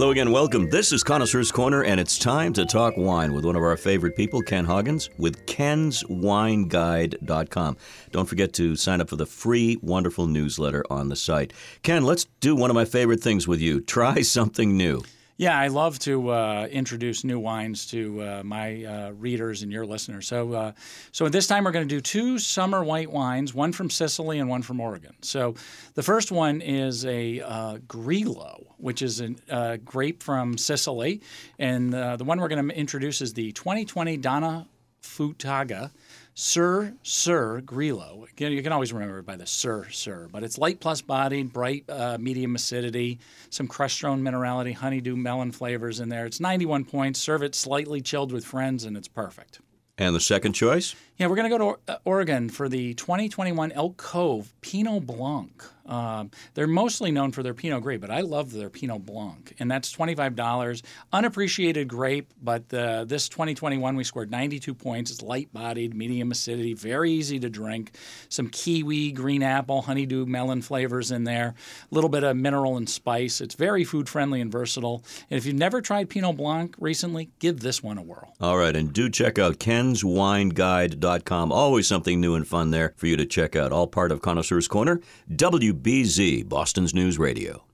Hello again, welcome. This is Connoisseur's Corner, and it's time to talk wine with one of our favorite people, Ken Hoggins, with kenswineguide.com. Don't forget to sign up for the free, wonderful newsletter on the site. Ken, let's do one of my favorite things with you. Try something new. Yeah, I love to uh, introduce new wines to uh, my uh, readers and your listeners. So, uh, so this time we're going to do two summer white wines, one from Sicily and one from Oregon. So, the first one is a uh, Grillo, which is a uh, grape from Sicily, and the one we're going to introduce is the 2020 Donna Futaga. Sir, Sir Grillo. You can always remember it by the Sir, Sir, but it's light plus bodied, bright, uh, medium acidity, some crushed stone minerality, honeydew, melon flavors in there. It's 91 points. Serve it slightly chilled with friends, and it's perfect. And the second choice? Yeah, we're going to go to Oregon for the 2021 Elk Cove Pinot Blanc. Um, they're mostly known for their Pinot Gris, but I love their Pinot Blanc, and that's $25. Unappreciated grape, but uh, this 2021 we scored 92 points. It's light bodied, medium acidity, very easy to drink. Some kiwi, green apple, honeydew, melon flavors in there. A little bit of mineral and spice. It's very food friendly and versatile. And if you've never tried Pinot Blanc recently, give this one a whirl. All right, and do check out Always something new and fun there for you to check out. All part of Connoisseur's Corner. WBZ, Boston's News Radio.